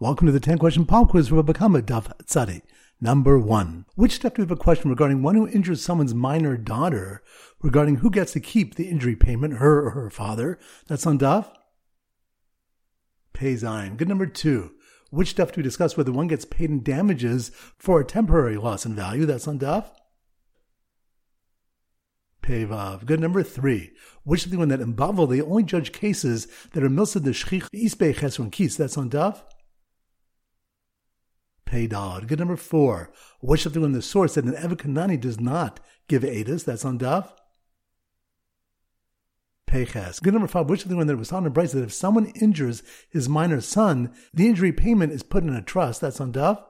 Welcome to the 10 question pop quiz for Bava Kamma Daf Tzadi. Number one. Which step do we have a question regarding one who injures someone's minor daughter regarding who gets to keep the injury payment, her or her father? That's on Daf. Pay Zion. Good number two. Which stuff do we discuss whether one gets paid in damages for a temporary loss in value? That's on Daf. Pevav. Good number three. Which is the one that in Bavel they only judge cases that are milsa the shchich isbe chesron kis? That's on Daf. Peidad. Good number four. Which of the one the source that an eved Kenani does not give eidus? That's on Daf. Peches. Good number five. Which of the one that was on the Braisa that if someone injures his minor son, the injury payment is put in a trust? That's on Daf.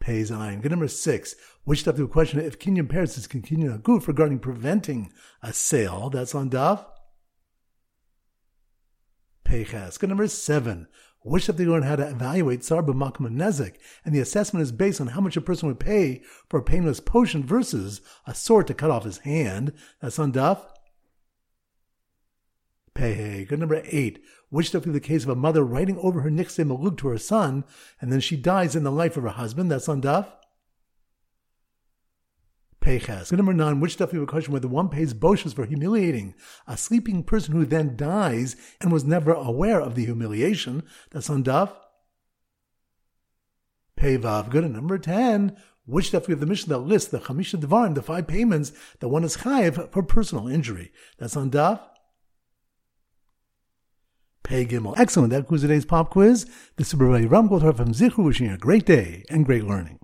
Pays Ayin. Good number six. Which stuff to question if kinyan peiros is continuing a goof regarding preventing a sale? That's on Daf. Peches. Good number seven. Which stuff they learn how to evaluate Makma Nezek, and the assessment is based on how much a person would pay for a painless potion versus a sword to cut off his hand. That's on Daf. Pei. Good number eight. Which stuff is the case of a mother writing over her nichsei milug to her son, and then she dies in the life of her husband? That's on Daf. Peches. Good number nine. Which stuff we have a question whether one pays boshas for humiliating a sleeping person who then dies and was never aware of the humiliation? That's on Daf. Pevav. Good. number ten. Which stuff we have the Mishnah that lists the Chamisha Devarim, the five payments that one is chayiv for personal injury? That's on Daf. Pay Gimel. Excellent. That concludes today's pop quiz. This is Rabbi Ram Goldhar from Zichru wishing you a great day and great learning.